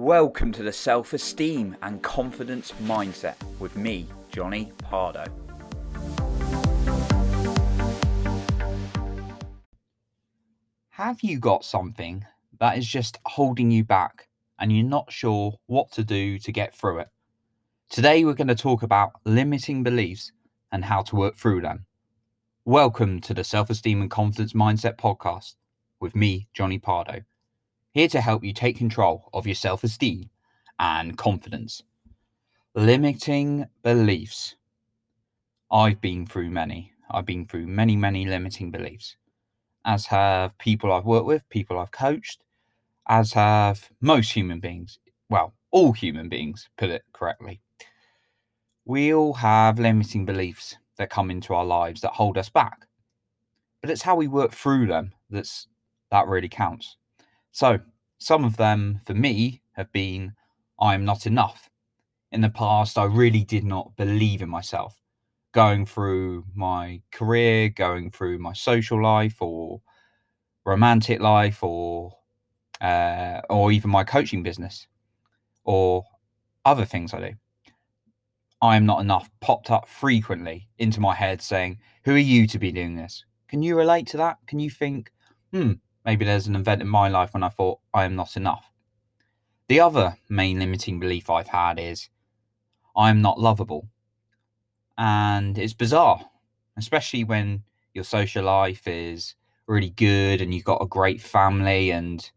Welcome to the Self Esteem and Confidence Mindset with me, Jonny Pardoe. Have you got something that is just holding you back and you're not sure what to do to get through it? Today, we're going to talk about limiting beliefs and how to work through them. Welcome to the Self Esteem and Confidence Mindset podcast with me, Jonny Pardoe, here to help you take control of your self esteem and confidence. Limiting beliefs. I've been through many. I've been through many, many limiting beliefs, as have people I've worked with, people I've coached, as have most human beings. Well, all human beings, put it correctly. We all have limiting beliefs that come into our lives that hold us back. But it's how we work through them that's that really counts. So, some of them for me have been I'm not enough. In the past, I really did not believe in myself. Going through my career, going through my social life or romantic life or uh, or even my coaching business or other things I do. I am not enough popped up frequently into my head saying, Who are you to be doing this? Can you relate to that? Can you think, hmm, maybe there's an event in my life when I thought I am not enough? The other main limiting belief I've had is I am not lovable. And it's bizarre, especially when your social life is really good and you've got a great family and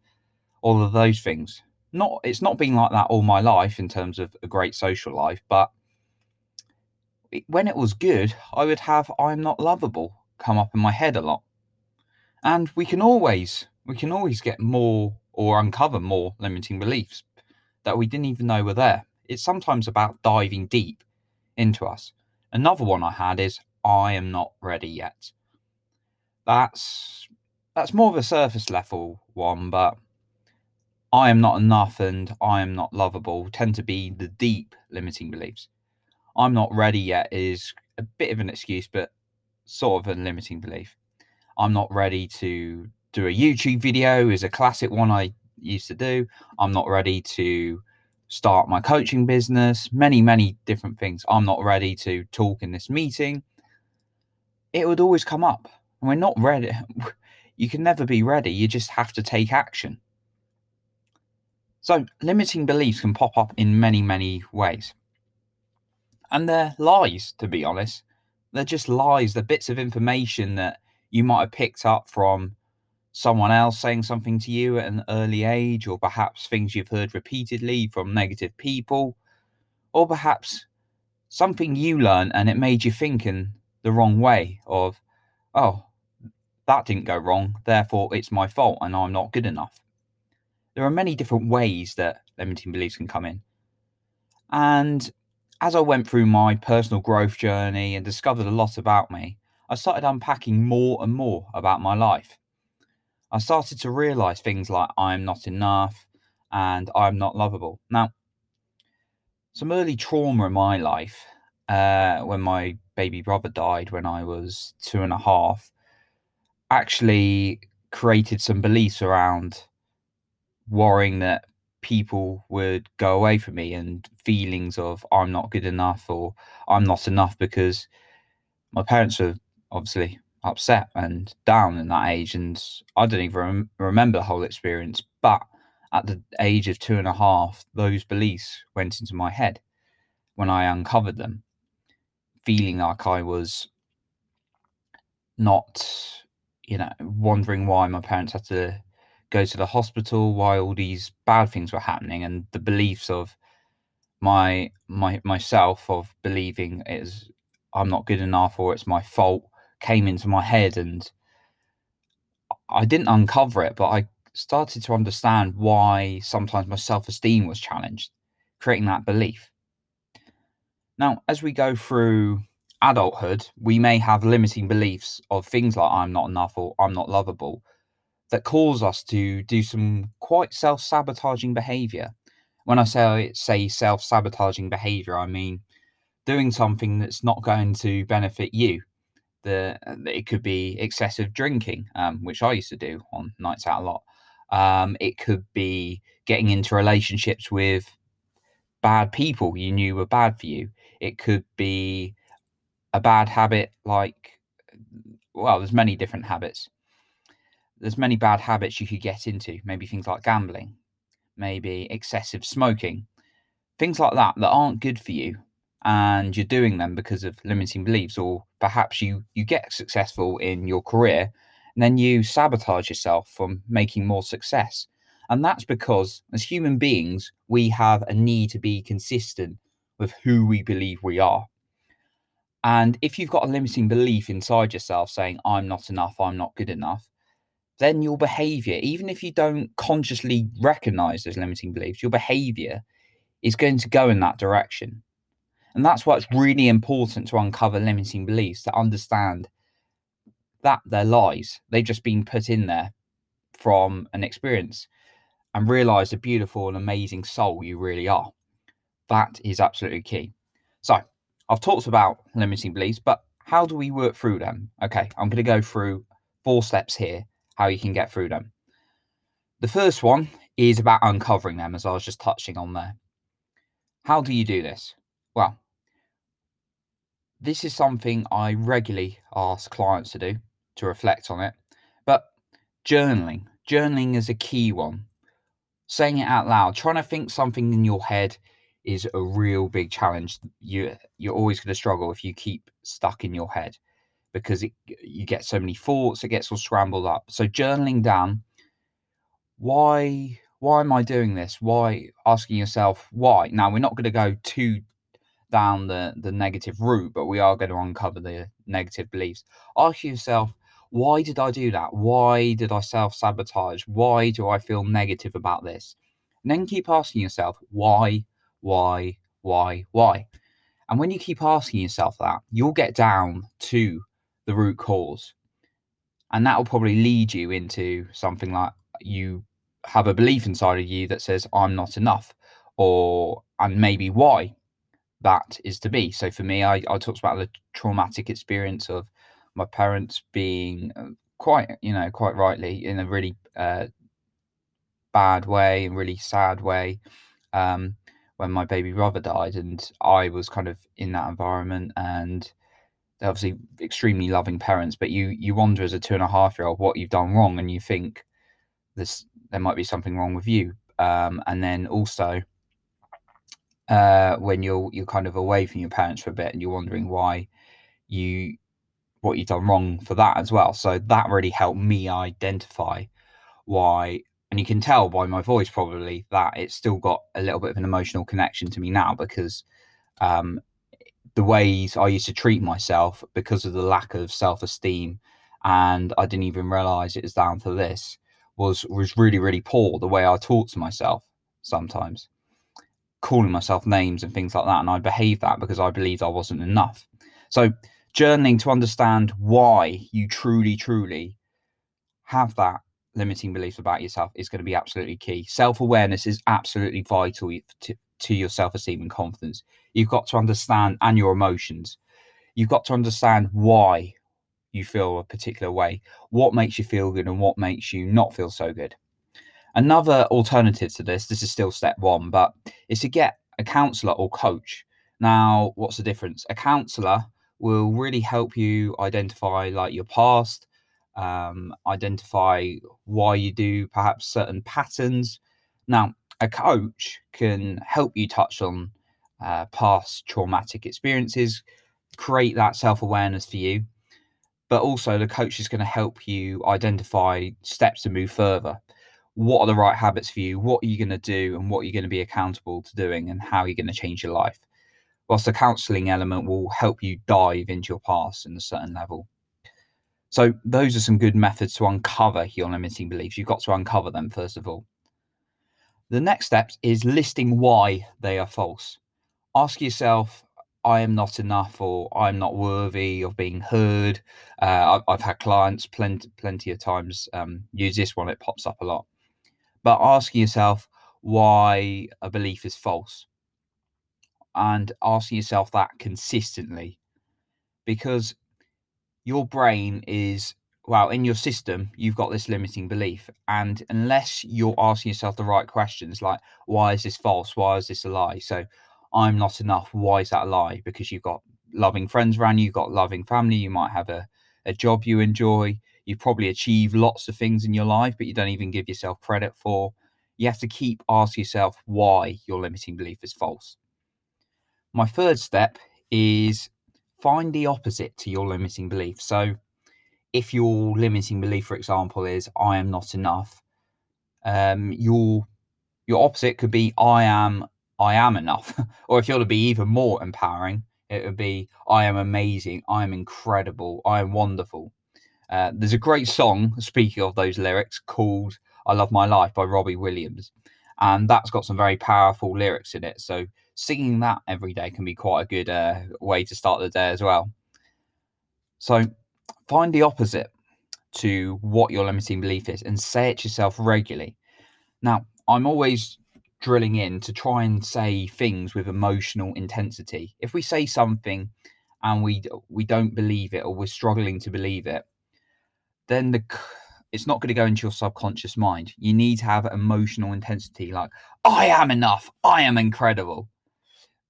all of those things. Not it's not been like that all my life in terms of a great social life, but when it was good, I would have I'm not lovable come up in my head a lot. And we can always we can always get more or uncover more limiting beliefs that we didn't even know were there. It's sometimes about diving deep into us. Another one I had is I am not ready yet. That's that's more of a surface level one, but I am not enough and I am not lovable tend to be the deep limiting beliefs. I'm not ready yet is a bit of an excuse, but sort of a limiting belief. I'm not ready to do a YouTube video is a classic one I used to do. I'm not ready to start my coaching business, many, many different things. I'm not ready to talk in this meeting. It would always come up. And we're not ready. You can never be ready. You just have to take action. So, limiting beliefs can pop up in many, many ways. And they're lies, to be honest. They're just lies. They're bits of information that you might have picked up from someone else saying something to you at an early age, or perhaps things you've heard repeatedly from negative people, or perhaps something you learned and it made you think in the wrong way of, oh, that didn't go wrong, therefore it's my fault and I'm not good enough. There are many different ways that limiting beliefs can come in. And as I went through my personal growth journey and discovered a lot about me, I started unpacking more and more about my life. I started to realize things like I'm not enough and I'm not lovable. Now, some early trauma in my life, uh, when my baby brother died when I was two and a half, actually created some beliefs around worrying that people would go away from me and feelings of I'm not good enough or I'm not enough because my parents were obviously upset and down in that age. And I don't even rem- remember the whole experience. But at the age of two and a half, those beliefs went into my head when I uncovered them, feeling like I was not, you know, wondering why my parents had to go to the hospital, why all these bad things were happening, and the beliefs of my my myself of believing is I'm not good enough or it's my fault came into my head and I didn't uncover it, but I started to understand why sometimes my self esteem was challenged, creating that belief. Now, as we go through adulthood, we may have limiting beliefs of things like I'm not enough or I'm not lovable that cause us to do some quite self sabotaging behavior. When I say, say self sabotaging behavior, I mean doing something that's not going to benefit you the it could be excessive drinking, um, which I used to do on nights out a lot. Um, it could be getting into relationships with bad people you knew were bad for you. It could be a bad habit like, well, there's many different habits. There's many bad habits you could get into, maybe things like gambling, maybe excessive smoking, things like that that aren't good for you and you're doing them because of limiting beliefs or perhaps you you get successful in your career and then you sabotage yourself from making more success. And that's because as human beings we have a need to be consistent with who we believe we are. And if you've got a limiting belief inside yourself saying i'm not enough i'm not good enough then your behavior even if you don't consciously recognize those limiting beliefs your behavior is going to go in that direction and that's why it's really important to uncover limiting beliefs, to understand that they're lies. They've just been put in there from an experience and realize the beautiful and amazing soul you really are. That is absolutely key. So, I've talked about limiting beliefs, but how do we work through them? Okay, I'm going to go through four steps here how you can get through them. The first one is about uncovering them, as I was just touching on there. How do you do this? Well, this is something I regularly ask clients to do to reflect on it. But journaling, journaling is a key one. Saying it out loud, trying to think something in your head is a real big challenge. You you're always going to struggle if you keep stuck in your head because it, you get so many thoughts, it gets all scrambled up. So journaling down, why why am I doing this? Why asking yourself why? Now we're not going to go too down the, the negative route, but we are going to uncover the negative beliefs. Ask yourself, why did I do that? Why did I self sabotage? Why do I feel negative about this? And then keep asking yourself, why, why, why, why? And when you keep asking yourself that, you'll get down to the root cause. And that will probably lead you into something like you have a belief inside of you that says, I'm not enough, or and maybe why that is to be. So for me, I, I talked about the traumatic experience of my parents being uh, quite, you know, quite rightly in a really uh, bad way and really sad way um, when my baby brother died, and I was kind of in that environment and obviously extremely loving parents, but you you wonder as a two and a half year old what you've done wrong, and you think this there might be something wrong with you, um, and then also uh, when you're you're kind of away from your parents for a bit and you're wondering why you what you've done wrong for that as well. So that really helped me identify why and you can tell by my voice probably that it's still got a little bit of an emotional connection to me now because um, the ways I used to treat myself because of the lack of self-esteem and I didn't even realize it was down to this was was really really poor the way I talked to myself sometimes calling myself names and things like that. And I behaved that because I believed I wasn't enough. So, journaling to understand why you truly, truly have that limiting belief about yourself is going to be absolutely key. Self awareness is absolutely vital to, to your self esteem and confidence. You've got to understand and your emotions. You've got to understand why you feel a particular way, what makes you feel good and what makes you not feel so good. Another alternative to this, this is still step one, but is to get a counselor or coach. Now, what's the difference? A counselor will really help you identify like your past, um, identify why you do perhaps certain patterns. Now, a coach can help you touch on uh, past traumatic experiences, create that self awareness for you, but also the coach is going to help you identify steps to move further what are the right habits for you, what are you going to do, and what are you going to be accountable to doing, and how are you going to change your life. Whilst the counseling element will help you dive into your past in a certain level. So, those are some good methods to uncover your limiting beliefs. You've got to uncover them first of all. The next step is listing why they are false. Ask yourself, I am not enough or I'm not worthy of being heard. Uh, I've, I've, had clients plenty, plenty of times um, use this one, it pops up a lot but asking yourself why a belief is false and asking yourself that consistently because your brain is well, in your system, you've got this limiting belief. And unless you're asking yourself the right questions, like, why is this false? Why is this a lie? So, I'm not enough. Why is that a lie? Because you've got loving friends around you, you've got loving family, you might have a, a job you enjoy, you've probably achieved lots of things in your life, but you don't even give yourself credit for. You have to keep asking yourself why your limiting belief is false. My third step is find the opposite to your limiting belief. So, if your limiting belief, for example, is I am not enough, um, your your opposite could be I am I am enough. or if you want to be even more empowering, it would be I am amazing, I am incredible, I am wonderful. Uh, there's a great song, speaking of those lyrics, called I Love My Life by Robbie Williams. And that's got some very powerful lyrics in it. So singing that every day can be quite a good uh, way to start the day as well. So find the opposite to what your limiting belief is and say it to yourself regularly. Now, I'm always drilling in to try and say things with emotional intensity. If we say something and we we don't believe it or we're struggling to believe it, then the it's not going to go into your subconscious mind. You need to have emotional intensity like I am enough, I am incredible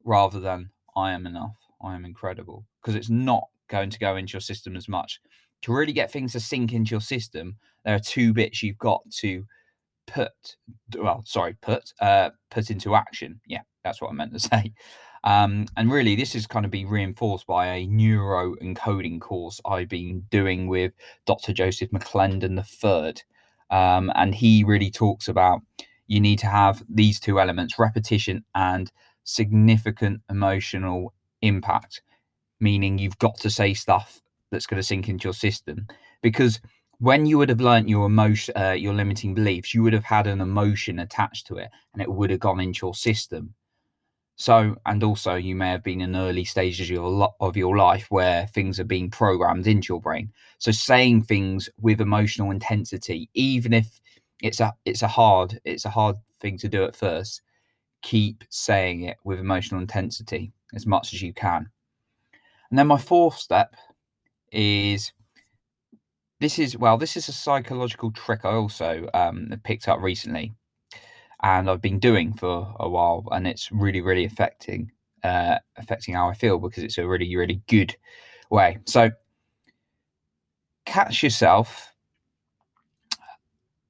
rather than I am enough, I am incredible because it's not going to go into your system as much. To really get things to sink into your system, there are two bits you've got to put, well, sorry, put, uh, put into action. Yeah, that's what I meant to say. Um, and really, this is kind of be reinforced by a neuro encoding course I've been doing with Dr. Joseph McClendon III. Um, and he really talks about you need to have these two elements repetition and significant emotional impact meaning you've got to say stuff that's going to sink into your system because when you would have learnt your emotion uh, your limiting beliefs you would have had an emotion attached to it and it would have gone into your system so and also you may have been in early stages of your, of your life where things are being programmed into your brain. So saying things with emotional intensity even if it's a it's a hard it's a hard thing to do at first keep saying it with emotional intensity as much as you can. And then my fourth step is this is well, this is a psychological trick I also um, picked up recently, and I've been doing for a while, and it's really, really affecting uh, affecting how I feel because it's a really, really good way. So catch yourself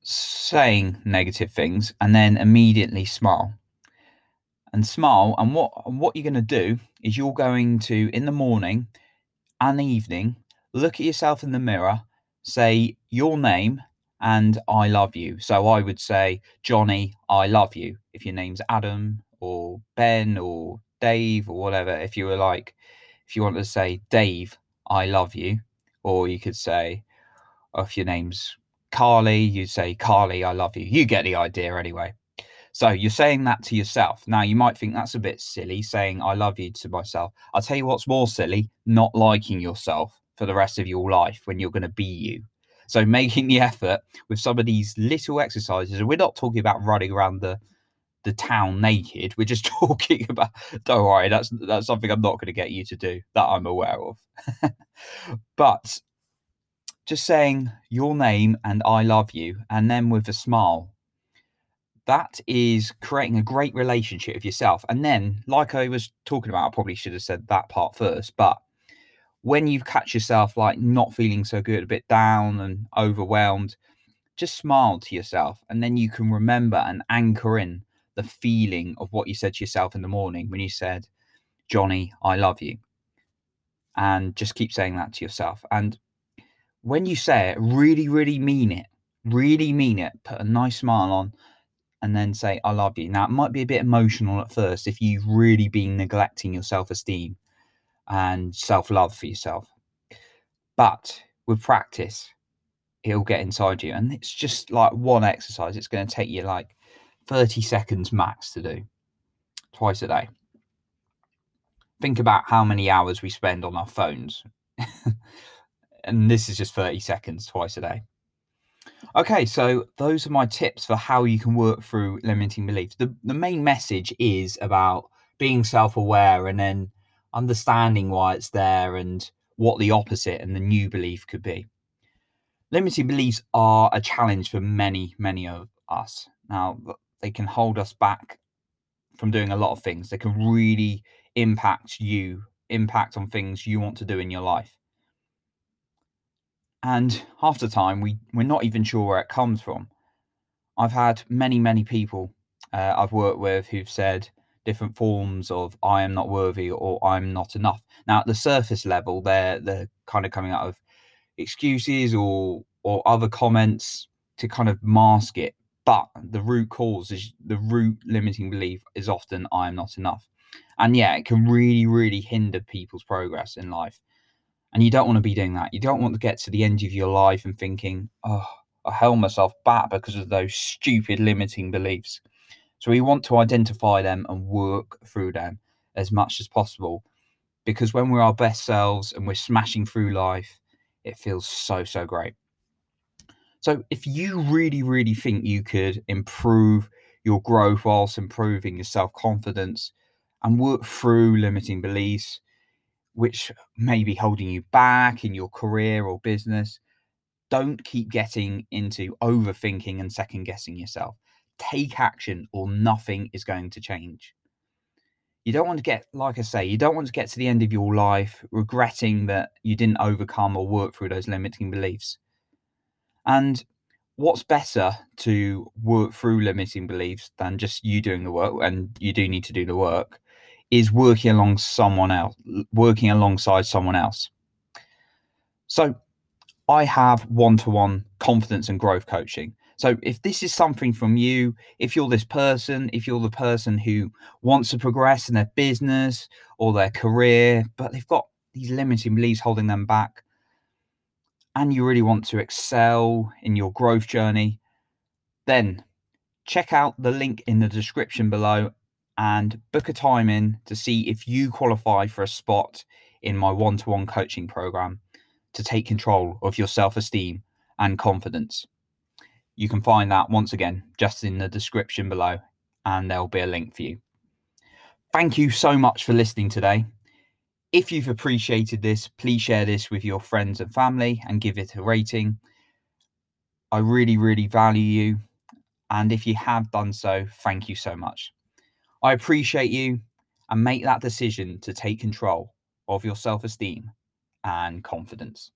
saying negative things and then immediately smile and smile. And what what you're going to do is you're going to in the morning and the evening look at yourself in the mirror, say your name and I love you. So I would say Jonny, I love you. If your name's Adam or Ben or Dave or whatever, if you were like, if you want to say Dave, I love you, or you could say, oh, if your name's Carly, you'd say Carly, I love you. You get the idea anyway. So you're saying that to yourself. Now you might think that's a bit silly saying I love you to myself. I'll tell you what's more silly, not liking yourself for the rest of your life when you're going to be you. So making the effort with some of these little exercises, and we're not talking about running around the the town naked. We're just talking about don't worry, that's that's something I'm not going to get you to do that I'm aware of. but just saying your name and I love you, and then with a smile that is creating a great relationship with yourself. And then, like I was talking about, I probably should have said that part first, but when you catch yourself like not feeling so good, a bit down and overwhelmed, just smile to yourself. And then you can remember and anchor in the feeling of what you said to yourself in the morning when you said, Jonny, I love you. And just keep saying that to yourself. And when you say it, really, really mean it. Really mean it. Put a nice smile on and then say, I love you. Now, it might be a bit emotional at first if you've really been neglecting your self esteem and self love for yourself. But with practice, it'll get inside you. And it's just like one exercise. It's going to take you like 30 seconds max to do twice a day. Think about how many hours we spend on our phones. and this is just 30 seconds twice a day. Okay, so those are my tips for how you can work through limiting beliefs. The the main message is about being self-aware and then understanding why it's there and what the opposite and the new belief could be. limiting beliefs are a challenge for many, many of us. Now, they can hold us back from doing a lot of things. They can really impact you, impact on things you want to do in your life. And half the time, we, we're not even sure where it comes from. I've had many, many people uh, I've worked with who've said different forms of I am not worthy or I'm not enough. Now, at the surface level, they're, they're kind of coming out of excuses or or other comments to kind of mask it. But the root cause is the root limiting belief is often I am not enough. And yeah, it can really, really hinder people's progress in life. And you don't want to be doing that. You don't want to get to the end of your life and thinking, oh, I held myself back because of those stupid limiting beliefs. So we want to identify them and work through them as much as possible. Because when we're our best selves and we're smashing through life, it feels so, so great. So if you really, really think you could improve your growth whilst improving your self confidence and work through limiting beliefs, which may be holding you back in your career or business, don't keep getting into overthinking and second guessing yourself. Take action or nothing is going to change. You don't want to get, like I say, you don't want to get to the end of your life regretting that you didn't overcome or work through those limiting beliefs. And what's better to work through limiting beliefs than just you doing the work? And you do need to do the work, is working along someone else, working alongside someone else. So I have one to one confidence and growth coaching. So if this is something from you, if you're this person, if you're the person who wants to progress in their business or their career, but they've got these limiting beliefs holding them back, and you really want to excel in your growth journey, then check out the link in the description below and book a time in to see if you qualify for a spot in my one to one coaching program to take control of your self esteem and confidence. You can find that once again just in the description below, and there'll be a link for you. Thank you so much for listening today. If you've appreciated this, please share this with your friends and family and give it a rating. I really, really value you. And if you have done so, thank you so much. I appreciate you and make that decision to take control of your self esteem and confidence.